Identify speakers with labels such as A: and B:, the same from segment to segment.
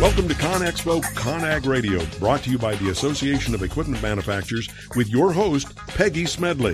A: Welcome to ConExpo ConAg Radio, brought to you by the Association of Equipment Manufacturers with your host, Peggy Smedley.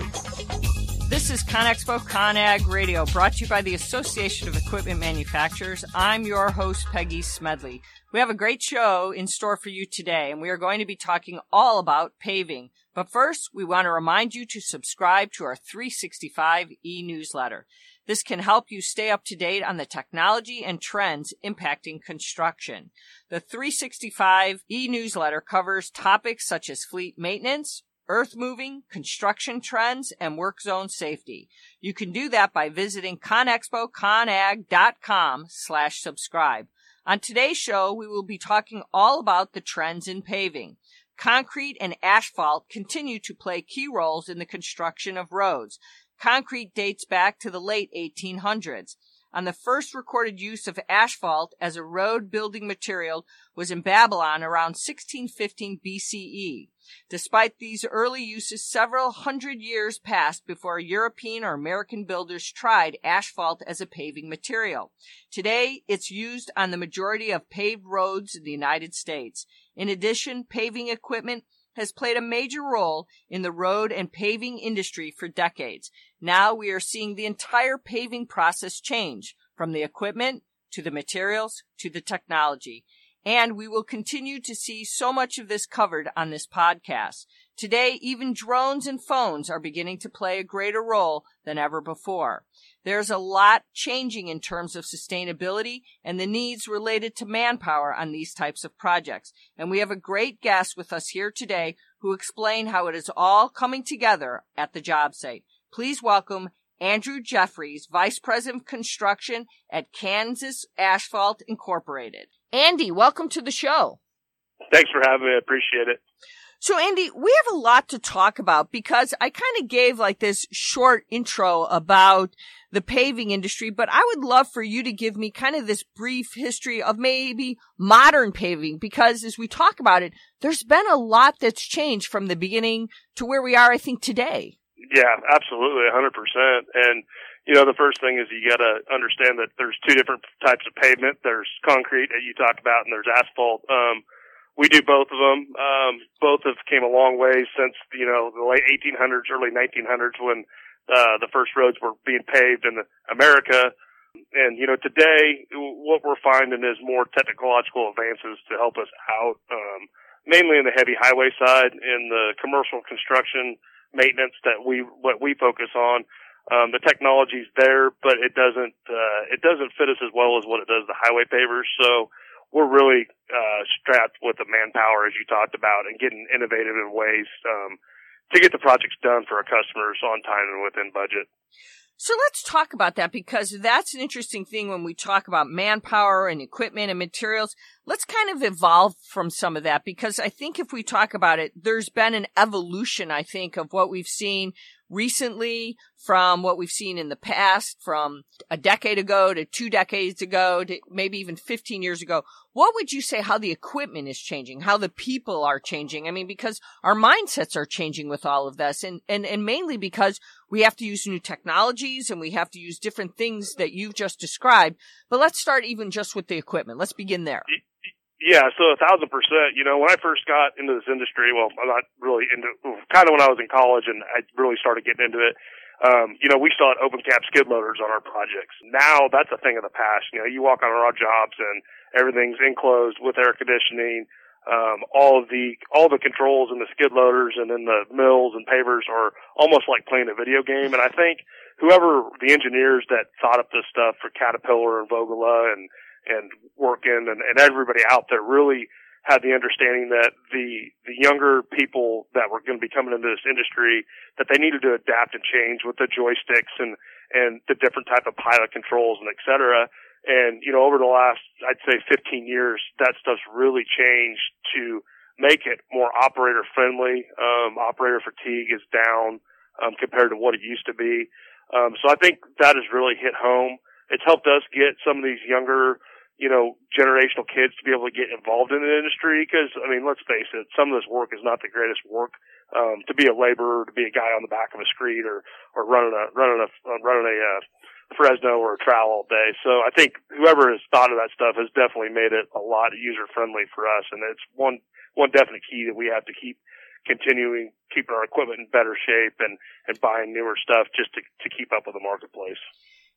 B: This is ConExpo ConAg Radio, brought to you by the Association of Equipment Manufacturers. I'm your host, Peggy Smedley. We have a great show in store for you today, and we are going to be talking all about paving. But first, we want to remind you to subscribe to our 365 e-newsletter. This can help you stay up to date on the technology and trends impacting construction. The 365 e-newsletter covers topics such as fleet maintenance, earth moving, construction trends, and work zone safety. You can do that by visiting conexpoconag.com slash subscribe. On today's show, we will be talking all about the trends in paving. Concrete and asphalt continue to play key roles in the construction of roads. Concrete dates back to the late 1800s. On the first recorded use of asphalt as a road building material was in Babylon around 1615 BCE. Despite these early uses, several hundred years passed before European or American builders tried asphalt as a paving material. Today, it's used on the majority of paved roads in the United States. In addition, paving equipment has played a major role in the road and paving industry for decades. Now we are seeing the entire paving process change from the equipment to the materials to the technology. And we will continue to see so much of this covered on this podcast. Today, even drones and phones are beginning to play a greater role than ever before. There's a lot changing in terms of sustainability and the needs related to manpower on these types of projects. And we have a great guest with us here today who explain how it is all coming together at the job site. Please welcome Andrew Jeffries, Vice President of Construction at Kansas Asphalt Incorporated. Andy, welcome to the show.
C: Thanks for having me. I appreciate it.
B: So Andy, we have a lot to talk about because I kind of gave like this short intro about the paving industry, but I would love for you to give me kind of this brief history of maybe modern paving because as we talk about it, there's been a lot that's changed from the beginning to where we are, I think, today.
C: Yeah, absolutely, 100%. And, you know, the first thing is you got to understand that there's two different types of pavement. There's concrete that you talked about and there's asphalt. Um, we do both of them. Um, both have came a long way since you know the late 1800s, early 1900s when uh, the first roads were being paved in America. And you know today, what we're finding is more technological advances to help us out, um, mainly in the heavy highway side, in the commercial construction maintenance that we what we focus on. Um, the technology's there, but it doesn't uh, it doesn't fit us as well as what it does the highway pavers. So we're really uh, strapped with the manpower, as you talked about, and getting innovative in ways um, to get the projects done for our customers on time and within budget.
B: So let's talk about that because that's an interesting thing when we talk about manpower and equipment and materials. Let's kind of evolve from some of that because I think if we talk about it, there's been an evolution, I think, of what we've seen recently from what we've seen in the past, from a decade ago to two decades ago to maybe even 15 years ago. What would you say how the equipment is changing, how the people are changing? I mean, because our mindsets are changing with all of this and, and, and mainly because we have to use new technologies and we have to use different things that you've just described. But let's start even just with the equipment. Let's begin there.
C: Yeah, so a thousand percent. You know, when I first got into this industry, well, I'm not really into, kind of when I was in college and I really started getting into it. Um, you know, we still had open cap skid loaders on our projects. Now that's a thing of the past. You know, you walk on our jobs and everything's enclosed with air conditioning. Um, all of the, all the controls in the skid loaders and in the mills and pavers are almost like playing a video game. And I think whoever the engineers that thought up this stuff for Caterpillar and Vögele and, and Wirtgen and, and everybody out there really had the understanding that the the younger people that were going to be coming into this industry that they needed to adapt and change with the joysticks and and the different type of pilot controls and et cetera. And you know, over the last I'd say 15 years, that stuff's really changed to make it more operator friendly. Um, operator fatigue is down um, compared to what it used to be. Um, so I think that has really hit home. It's helped us get some of these younger you know, generational kids to be able to get involved in the industry. Cause, I mean, let's face it, some of this work is not the greatest work. Um, to be a laborer, to be a guy on the back of a screed or, or running a, running a, uh, running a, uh, Fresno or a trowel all day. So I think whoever has thought of that stuff has definitely made it a lot user friendly for us. And it's one, one definite key that we have to keep continuing, keeping our equipment in better shape and, and buying newer stuff just to, to keep up with the marketplace.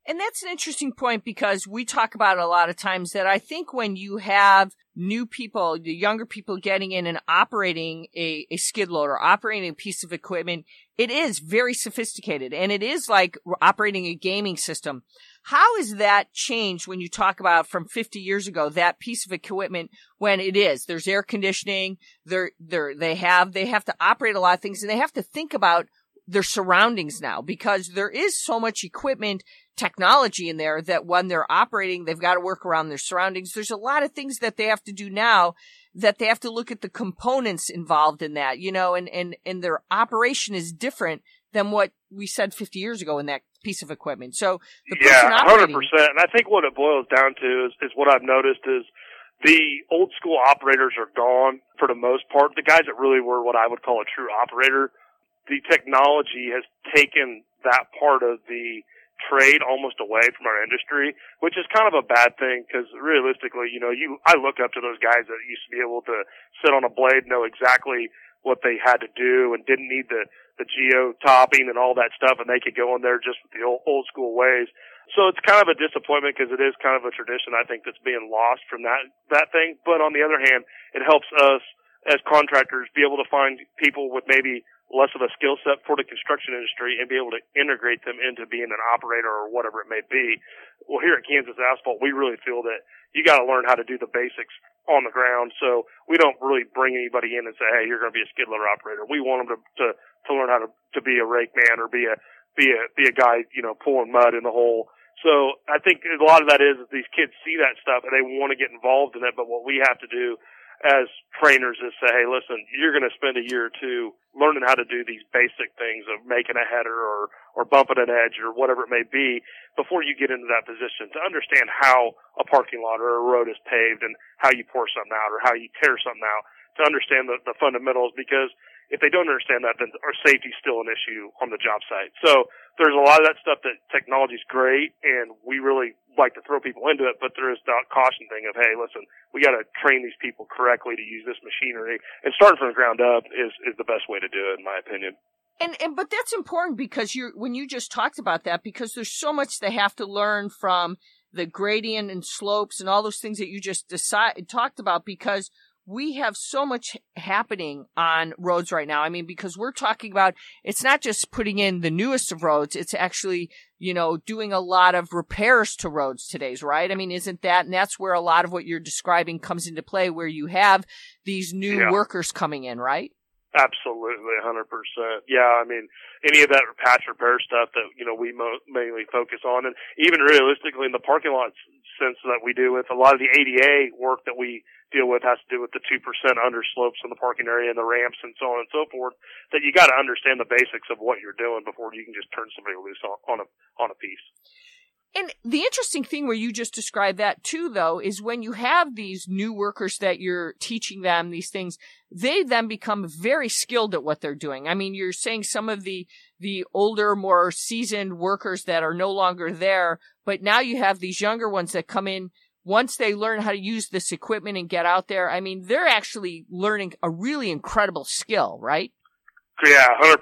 B: And that's an interesting point because we talk about a lot of times that I think when you have new people, the younger people getting in and operating a, a skid loader, operating a piece of equipment, it is very sophisticated and it is like operating a gaming system. How has that changed when you talk about from 50 years ago, that piece of equipment when it is, there's air conditioning, they're, they're, they have, they have to operate a lot of things and they have to think about their surroundings now because there is so much equipment technology in there that when they're operating, they've got to work around their surroundings. There's a lot of things that they have to do now that they have to look at the components involved in that, you know, and, and, and their operation is different than what we said 50 years ago in that piece of equipment. So the
C: yeah, hundred percent. And I think what it boils down to is, is what I've noticed is the old school operators are gone for the most part. The guys that really were what I would call a true operator the technology has taken that part of the trade almost away from our industry, which is kind of a bad thing because realistically, you know, you I look up to those guys that used to be able to sit on a blade, know exactly what they had to do, and didn't need the the geo topping and all that stuff, and they could go in there just with the old, old school ways. So it's kind of a disappointment because it is kind of a tradition I think that's being lost from that that thing. But on the other hand, it helps us as contractors be able to find people with maybe less of a skill set for the construction industry and be able to integrate them into being an operator or whatever it may be. Well, here at Kansas Asphalt, we really feel that you got to learn how to do the basics on the ground. So we don't really bring anybody in and say, "Hey, you're going to be a skid loader operator." We want them to to, to learn how to to be a rake man or be a be a be a guy, you know, pulling mud in the hole. So I think a lot of that is that these kids see that stuff and they want to get involved in it. But what we have to do as trainers is say, hey, listen, you're going to spend a year or two learning how to do these basic things of making a header or, or bumping an edge or whatever it may be before you get into that position to understand how a parking lot or a road is paved and how you pour something out or how you tear something out to understand the, the fundamentals because if they don't understand that, then our safety is still an issue on the job site. So there's a lot of that stuff that technology is great, and we really like to throw people into it. But there is that caution thing of, hey, listen, we got to train these people correctly to use this machinery, and starting from the ground up is is the best way to do it, in my opinion.
B: And, and but that's important because you're when you just talked about that because there's so much they have to learn from the gradient and slopes and all those things that you just decide, talked about because we have so much happening on roads right now. I mean, because we're talking about, it's not just putting in the newest of roads. It's actually, you know, doing a lot of repairs to roads today's, right? I mean, isn't that, and that's where a lot of what you're describing comes into play, where you have these new yeah. workers coming in, right?
C: Absolutely, 100%. Yeah, I mean, any of that patch repair stuff that, you know, we mo- mainly focus on, and even realistically in the parking lot sense that we do with a lot of the ADA work that we deal with has to do with the 2% underslopes in the parking area and the ramps and so on and so forth, that you got to understand the basics of what you're doing before you can just turn somebody loose on, on a, on a piece.
B: And the interesting thing where you just described that too, though, is when you have these new workers that you're teaching them these things, they then become very skilled at what they're doing. I mean, you're saying some of the, the older, more seasoned workers that are no longer there, but now you have these younger ones that come in once they learn how to use this equipment and get out there, I mean, they're actually learning a really incredible skill, right?
C: Yeah, 100%.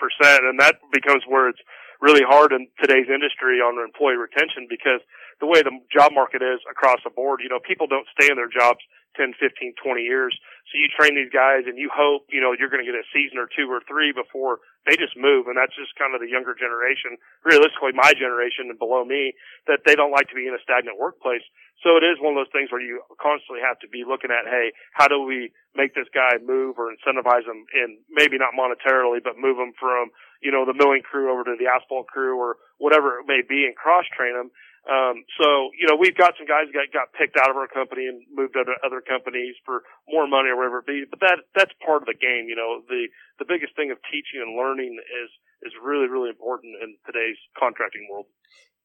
C: And that becomes where it's really hard in today's industry on employee retention because the way the job market is across the board, you know, people don't stay in their jobs 10, 15, 20 years. So you train these guys and you hope, you know, you're going to get a season or two or three before they just move. And that's just kind of the younger generation, realistically my generation and below me, that they don't like to be in a stagnant workplace. So it is one of those things where you constantly have to be looking at, hey, how do we make this guy move or incentivize him and maybe not monetarily, but move him from, you know, the milling crew over to the asphalt crew or whatever it may be and cross train them. Um, so, you know, we've got some guys that got picked out of our company and moved to other companies for more money or whatever it be. But that, that's part of the game. You know, the, the biggest thing of teaching and learning is, is really, really important in today's contracting world.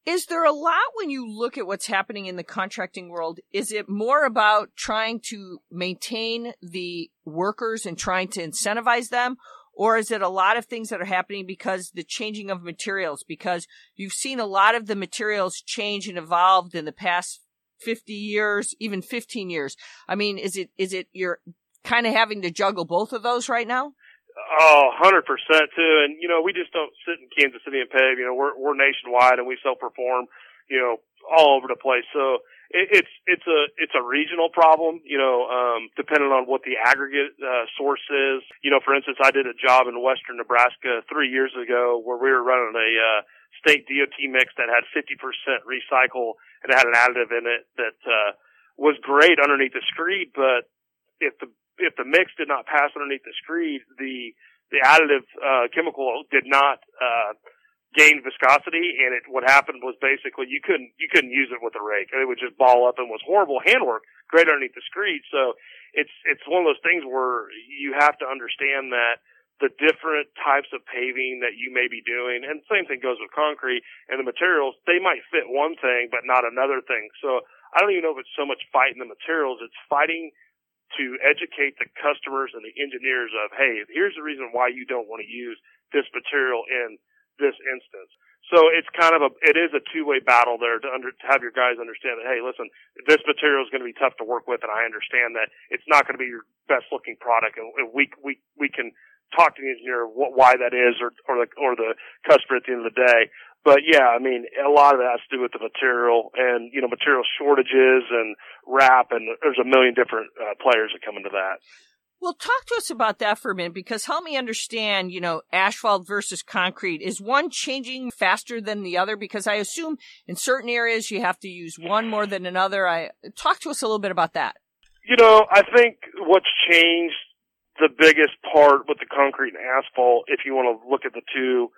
B: Is there a lot when you look at what's happening in the contracting world? Is it more about trying to maintain the workers and trying to incentivize them? Or is it a lot of things that are happening because the changing of materials? Because you've seen a lot of the materials change and evolved in the past 50 years, even 15 years. I mean, is it, is it you're kind of having to juggle both of those right now?
C: Oh, hundred percent too. And you know, we just don't sit in Kansas City and pave. You know, we're we're nationwide and we self perform. You know, all over the place. So it, it's it's a it's a regional problem. You know, um, depending on what the aggregate uh, source is. You know, for instance, I did a job in western Nebraska three years ago where we were running a uh, state DOT mix that had 50% recycle and it had an additive in it that uh, was great underneath the screed, but if the if the mix did not pass underneath the screed, the the additive uh, chemical did not uh, gain viscosity, and it what happened was basically you couldn't you couldn't use it with a rake. It would just ball up and was horrible handwork, great underneath the screed. So it's it's one of those things where you have to understand that the different types of paving that you may be doing, and same thing goes with concrete and the materials. They might fit one thing, but not another thing. So I don't even know if it's so much fighting the materials; it's fighting to educate the customers and the engineers of, hey, here's the reason why you don't want to use this material in this instance. So it's kind of a, it is a two-way battle there to, under, to have your guys understand that, hey, listen, this material is going to be tough to work with, and I understand that it's not going to be your best-looking product, and we we we can talk to the engineer what, why that is, or or the or the customer at the end of the day. But yeah, I mean, a lot of that has to do with the material and, you know, material shortages and RAP and there's a million different uh, players that come into that.
B: Well, talk to us about that for a minute because help me understand, you know, asphalt versus concrete. Is one changing faster than the other? Because I assume in certain areas you have to use one more than another. I talk to us a little bit about that.
C: You know, I think what's changed the biggest part with the concrete and asphalt, if you want to look at the two,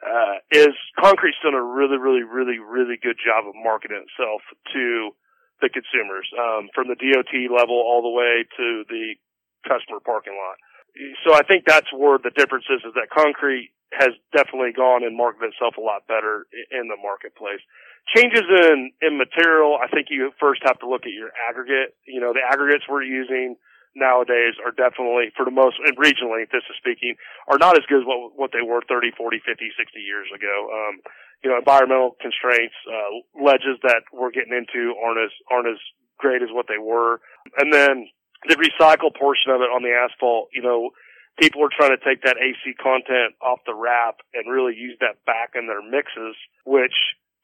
C: uh, is concrete's done a really, really, really, really good job of marketing itself to the consumers, um, from the DOT level all the way to the customer parking lot. So I think that's where the difference is, is that concrete has definitely gone and marketed itself a lot better in the marketplace. Changes in, in material, I think you first have to look at your aggregate. You know, the aggregates we're using, nowadays are definitely, for the most, and regionally, this is speaking, are not as good as what, what they were 30, 40, 50, 60 years ago. Um, you know, environmental constraints, uh, ledges that we're getting into aren't as, aren't as great as what they were. And then the recycle portion of it on the asphalt, you know, people are trying to take that AC content off the RAP and really use that back in their mixes, which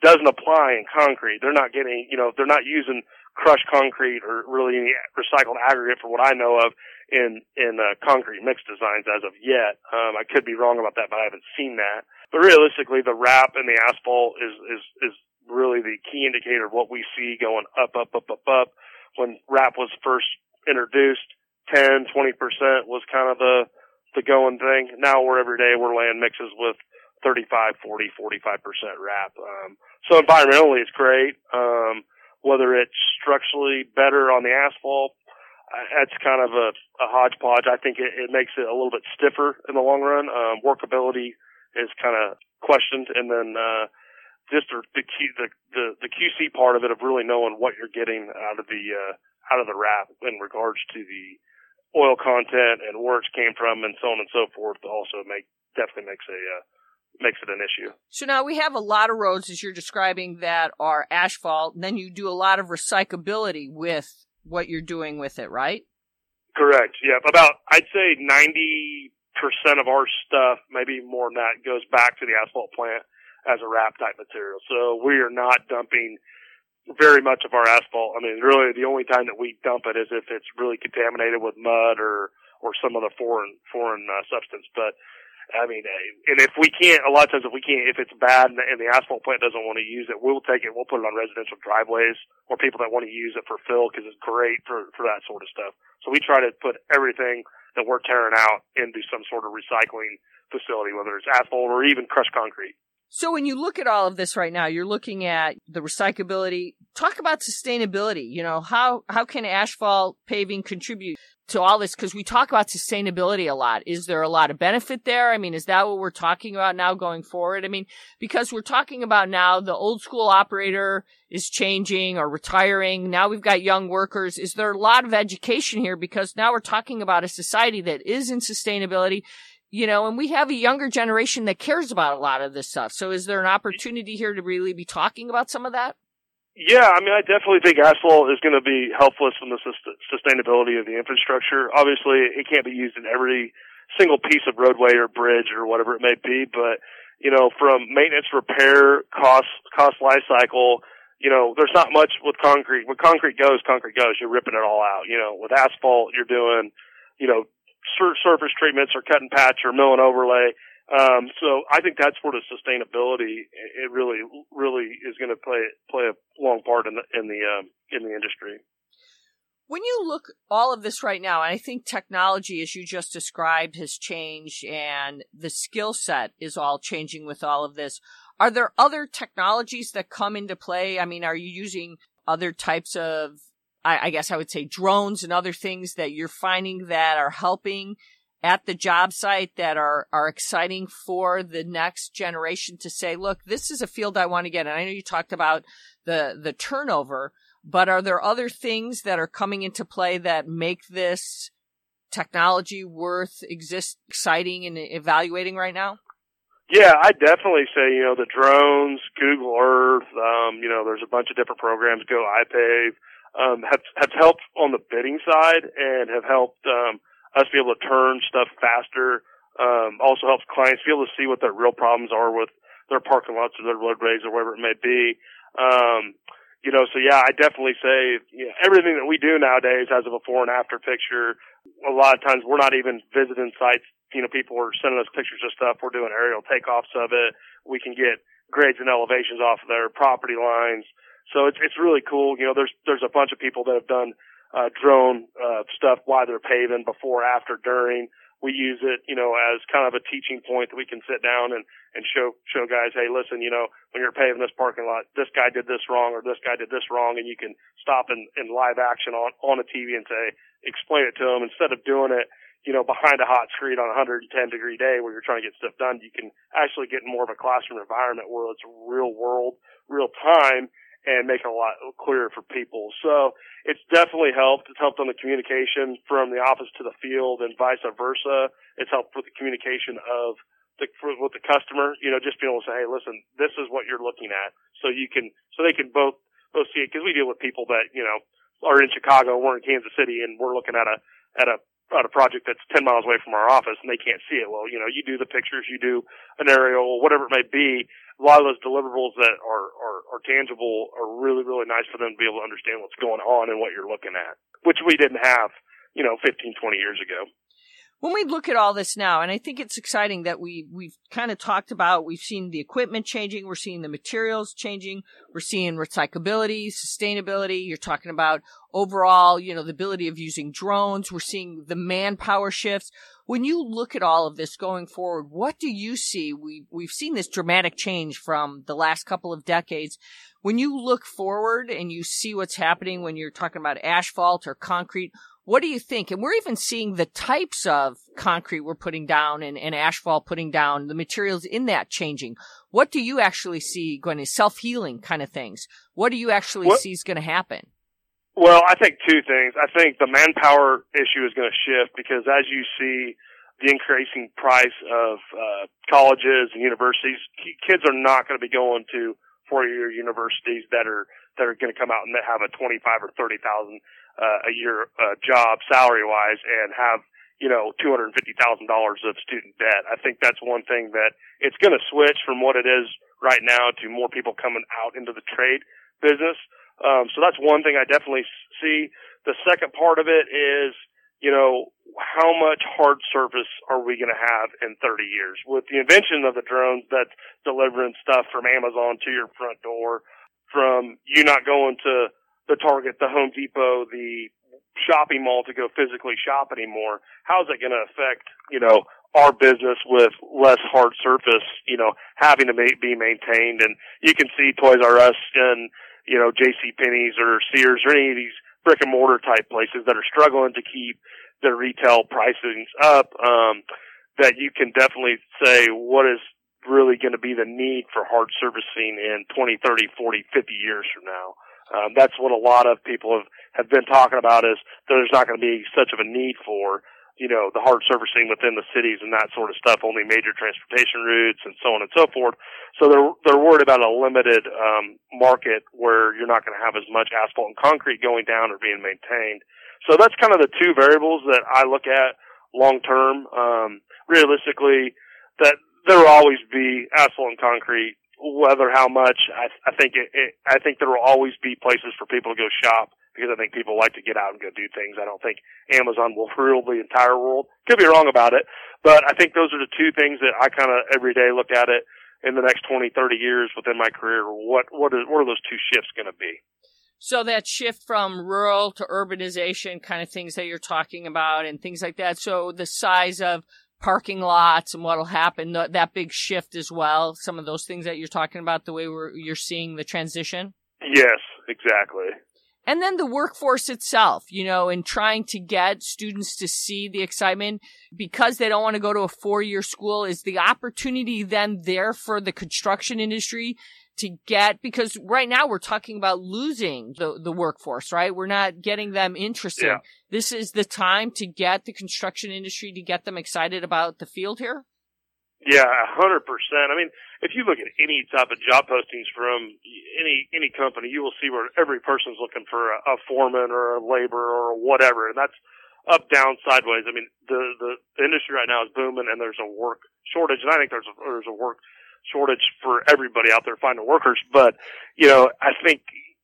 C: doesn't apply in concrete. They're not getting, you know, they're not using crushed concrete or really any recycled aggregate for what I know of in in uh, concrete mix designs as of yet. Um, I could be wrong about that, but I haven't seen that. But realistically, the RAP and the asphalt is is is really the key indicator of what we see going up, up, up, up, up. When RAP was first introduced, 10, 20 percent was kind of the the going thing. Now we're every day we're laying mixes with 35, 40, 45 percent RAP. Um, so environmentally, it's great. Um, whether it's structurally better on the asphalt, uh, that's kind of a, a hodgepodge. I think it, it makes it a little bit stiffer in the long run. Um, workability is kind of questioned, and then uh, just the, the the the QC part of it of really knowing what you're getting out of the uh, out of the RAP in regards to the oil content and where it came from, and so on and so forth. Also, make definitely makes a uh, makes it an issue.
B: So now we have a lot of roads, as you're describing, that are asphalt, and then you do a lot of recyclability with what you're doing with it, right?
C: Correct. Yeah, about I'd say ninety percent of our stuff, maybe more than that, goes back to the asphalt plant as a RAP type material. So we are not dumping very much of our asphalt. I mean, really, the only time that we dump it is if it's really contaminated with mud or or some other foreign foreign uh, substance. But I mean, uh, and if we can't, a lot of times if we can't, if it's bad and the, and the asphalt plant doesn't want to use it, we'll take it, we'll put it on residential driveways or people that want to use it for fill because it's great for, for that sort of stuff. So we try to put everything that we're tearing out into some sort of recycling facility, whether it's asphalt or even crushed concrete.
B: So when you look at all of this right now, you're looking at the recyclability. Talk about sustainability. You know, how, how can asphalt paving contribute to all this? Cause we talk about sustainability a lot. Is there a lot of benefit there? I mean, is that what we're talking about now going forward? I mean, because we're talking about now the old school operator is changing or retiring. Now we've got young workers. Is there a lot of education here? Because now we're talking about a society that is in sustainability you know, and we have a younger generation that cares about a lot of this stuff. So is there an opportunity here to really be talking about some of that?
C: Yeah, I mean, I definitely think asphalt is going to be helpless in the sustainability of the infrastructure. Obviously, it can't be used in every single piece of roadway or bridge or whatever it may be, but you know, from maintenance, repair, cost, cost life cycle, you know, there's not much with concrete. When concrete goes, concrete goes. You're ripping it all out. You know, with asphalt, you're doing, you know, sur- surface treatments or cut and patch or mill and overlay. Um, so I think that's where the sustainability it really, really is going to play play a long part in the in the um, in the industry.
B: When you look all of this right now, and I think technology, as you just described, has changed, and the skill set is all changing with all of this. Are there other technologies that come into play? I mean, are you using other types of, I, I guess I would say drones and other things that you're finding that are helping at the job site that are, are exciting for the next generation to say, look, this is a field I want to get. And I know you talked about the, the turnover, but are there other things that are coming into play that make this technology worth exist, exciting and evaluating right now?
C: Yeah, I definitely say, you know, the drones, Google Earth, um, you know, there's a bunch of different programs, Go iPave, um, have, have helped on the bidding side and have helped, um, us be able to turn stuff faster. Um, also helps clients be able to see what their real problems are with their parking lots or their roadways or whatever it may be. Um, you know, so yeah, I definitely say you know, everything that we do nowadays has a before and after picture. A lot of times we're not even visiting sites you know, people are sending us pictures of stuff. We're doing aerial takeoffs of it. We can get grades and elevations off of their property lines. So it's, it's really cool. You know, there's, there's a bunch of people that have done, uh, drone, uh, stuff while they're paving before, after, during. We use it, you know, as kind of a teaching point that we can sit down and, and show, show guys, hey, listen, you know, when you're paving this parking lot, this guy did this wrong or this guy did this wrong. And you can stop in, in live action on, on a TV and say, explain it to them instead of doing it you know, behind a hot screed on a 110 degree day where you're trying to get stuff done, you can actually get more of a classroom environment where it's real world, real time, and make it a lot clearer for people. So it's definitely helped. It's helped on the communication from the office to the field and vice versa. It's helped with the communication of the, for, with the customer, you know, just being able to say, hey, listen, this is what you're looking at. So you can, so they can both, both see it. Cause we deal with people that, you know, are in Chicago, we're in Kansas City, and we're looking at a, at a at a project that's 10 miles away from our office and they can't see it. Well, you know, you do the pictures, you do an aerial, whatever it may be. A lot of those deliverables that are, are, are tangible are really, really nice for them to be able to understand what's going on and what you're looking at, which we didn't have, you know, 15, 20 years ago
B: when we look at all this now, and I think it's exciting that we we've kind of talked about, we've seen the equipment changing, we're seeing the materials changing, we're seeing recyclability, sustainability. You're talking about overall, you know, the ability of using drones. We're seeing the manpower shifts. When you look at all of this going forward, what do you see? We we've seen this dramatic change from the last couple of decades. When you look forward and you see what's happening when you're talking about asphalt or concrete, what do you think? And we're even seeing the types of concrete we're putting down and, and asphalt putting down, the materials in that changing. What do you actually see going to self healing kind of things? What do you actually what? see is going to happen?
C: Well, I think two things. I think the manpower issue is going to shift because as you see the increasing price of uh, colleges and universities, kids are not going to be going to four-year universities that are that are going to come out and have a twenty-five or thirty thousand uh, a year uh, job salary wise and have you know two hundred and fifty thousand dollars of student debt. I think that's one thing that it's going to switch from what it is right now to more people coming out into the trade business. Um, so that's one thing I definitely see. The second part of it is, you know, how much hard surface are we going to have in 30 years? With the invention of the drones that's delivering stuff from Amazon to your front door, from you not going to the Target, the Home Depot, the shopping mall to go physically shop anymore. How's it going to affect, you know, our business with less hard surface, you know, having to be maintained? And you can see Toys R Us and, you know, J.C. Penney's or Sears or any of these brick and mortar type places that are struggling to keep their retail pricings up. Um, that you can definitely say what is really going to be the need for hard surfacing in 20, 30, 40, 50 years from now. Um, that's what a lot of people have, have been talking about is that there's not going to be such of a need for. You know, the hard surfacing within the cities and that sort of stuff, only major transportation routes and so on and so forth. So they're, they're worried about a limited, um, market where you're not going to have as much asphalt and concrete going down or being maintained. So that's kind of the two variables that I look at long term. Um, realistically, that there will always be asphalt and concrete, whether how much, I, I think it, it, I think there will always be places for people to go shop because I think people like to get out and go do things. I don't think Amazon will rule the entire world. Could be wrong about it, but I think those are the two things that I kind of every day look at it in the next 20, 30 years within my career. What, what, is, what are those two shifts going to be?
B: So that shift from rural to urbanization kind of things that you're talking about and things like that. So the size of parking lots and what'll happen, that big shift as well. Some of those things that you're talking about, the way we're, you're seeing the transition.
C: Yes, exactly.
B: And then the workforce itself, you know, in trying to get students to see the excitement because they don't want to go to a four year school is the opportunity then there for the construction industry to get, because right now we're talking about losing the, the workforce, right? We're not getting them interested. Yeah. This is the time to get the construction industry to get them excited about the field here.
C: Yeah, a hundred percent. I mean, if you look at any type of job postings from any any company, you will see where every person's looking for a, a foreman or a laborer or whatever, and that's up, down, sideways. I mean, the, the industry right now is booming, and there's a work shortage, and I think there's a, there's a work shortage for everybody out there finding workers. But you know, I think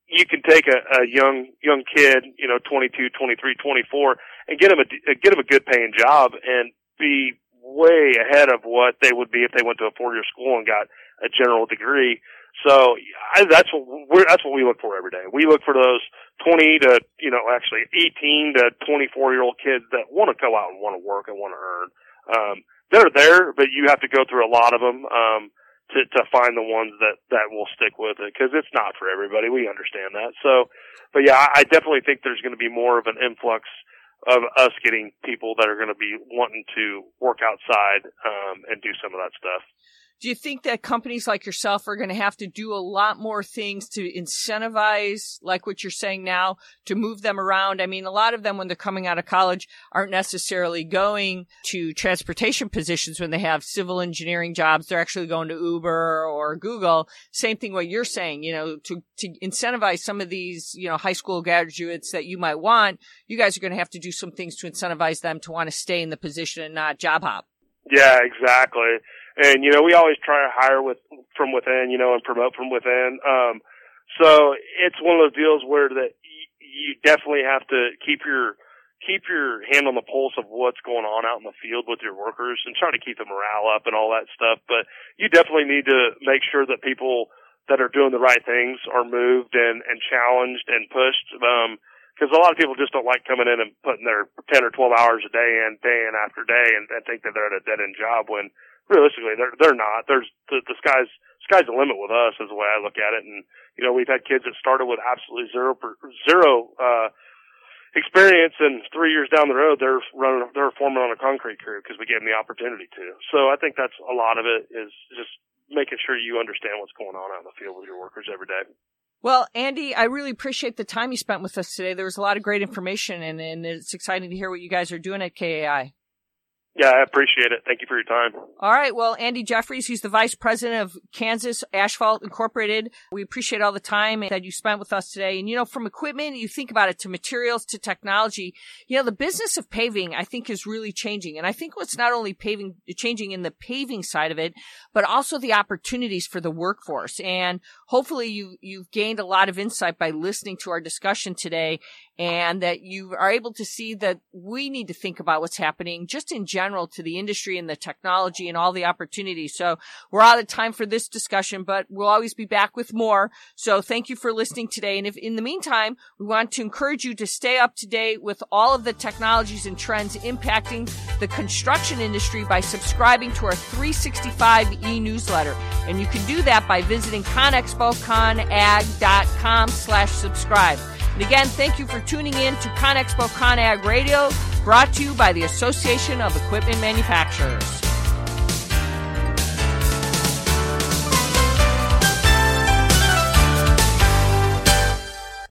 C: you can take a, a young young kid, you know, 22, 23, 24, and get him a get him a good paying job and be way ahead of what they would be if they went to a four year school and got a general degree. So I, that's what we're, that's what we look for every day. We look for those 20 to, you know, actually 18 to 24 year old kids that want to go out and want to work and want to earn. Um, they're there, but you have to go through a lot of them, um, to, to find the ones that, that will stick with it because it's not for everybody. We understand that. So, but yeah, I, I definitely think there's going to be more of an influx of us getting people that are going to be wanting to work outside um, and do some of that stuff.
B: Do you think that companies like yourself are going to have to do a lot more things to incentivize, like what you're saying now, to move them around? I mean, a lot of them, when they're coming out of college, aren't necessarily going to transportation positions when they have civil engineering jobs. They're actually going to Uber or Google. Same thing what you're saying, you know, to, to incentivize some of these, you know, high school graduates that you might want, you guys are going to have to do some things to incentivize them to want to stay in the position and not job hop.
C: Yeah, exactly and you know we always try to hire with from within, you know, and promote from within. Um, so it's one of those deals where that you definitely have to keep your keep your hand on the pulse of what's going on out in the field with your workers and try to keep the morale up and all that stuff. But you definitely need to make sure that people that are doing the right things are moved and and challenged and pushed. Um, because a lot of people just don't like coming in and putting their 10 or 12 hours a day in, day in after day and, and think that they're at a dead end job when realistically, they're they're not. There's the, the sky's sky's the limit with us, is the way I look at it. And you know, we've had kids that started with absolutely zero zero uh, experience, and three years down the road, they're running, they're forming on a concrete crew because we gave them the opportunity to. So I think that's a lot of it is just making sure you understand what's going on out in the field with your workers every day.
B: Well, Andy, I really appreciate the time you spent with us today. There was a lot of great information, and, and it's exciting to hear what you guys are doing at KAI.
C: Yeah, I appreciate it. Thank you for your time.
B: All right. Well, Andy Jeffries, he's the vice president of Kansas Asphalt Incorporated. We appreciate all the time that you spent with us today. And, you know, from equipment, you think about it to materials to technology, you know, the business of paving, I think is really changing. And I think what's not only paving, changing in the paving side of it, but also the opportunities for the workforce. And hopefully you, you've gained a lot of insight by listening to our discussion today and that you are able to see that we need to think about what's happening just in general to the industry and the technology and all the opportunities. So we're out of time for this discussion, but we'll always be back with more. So thank you for listening today. And if in the meantime, we want to encourage you to stay up to date with all of the technologies and trends impacting the construction industry by subscribing to our 365 e-newsletter. And you can do that by visiting conexpoconag.com slash subscribe. And again, thank you for tuning in to ConExpo ConAg Radio, brought to you by the Association of Equipment Manufacturers.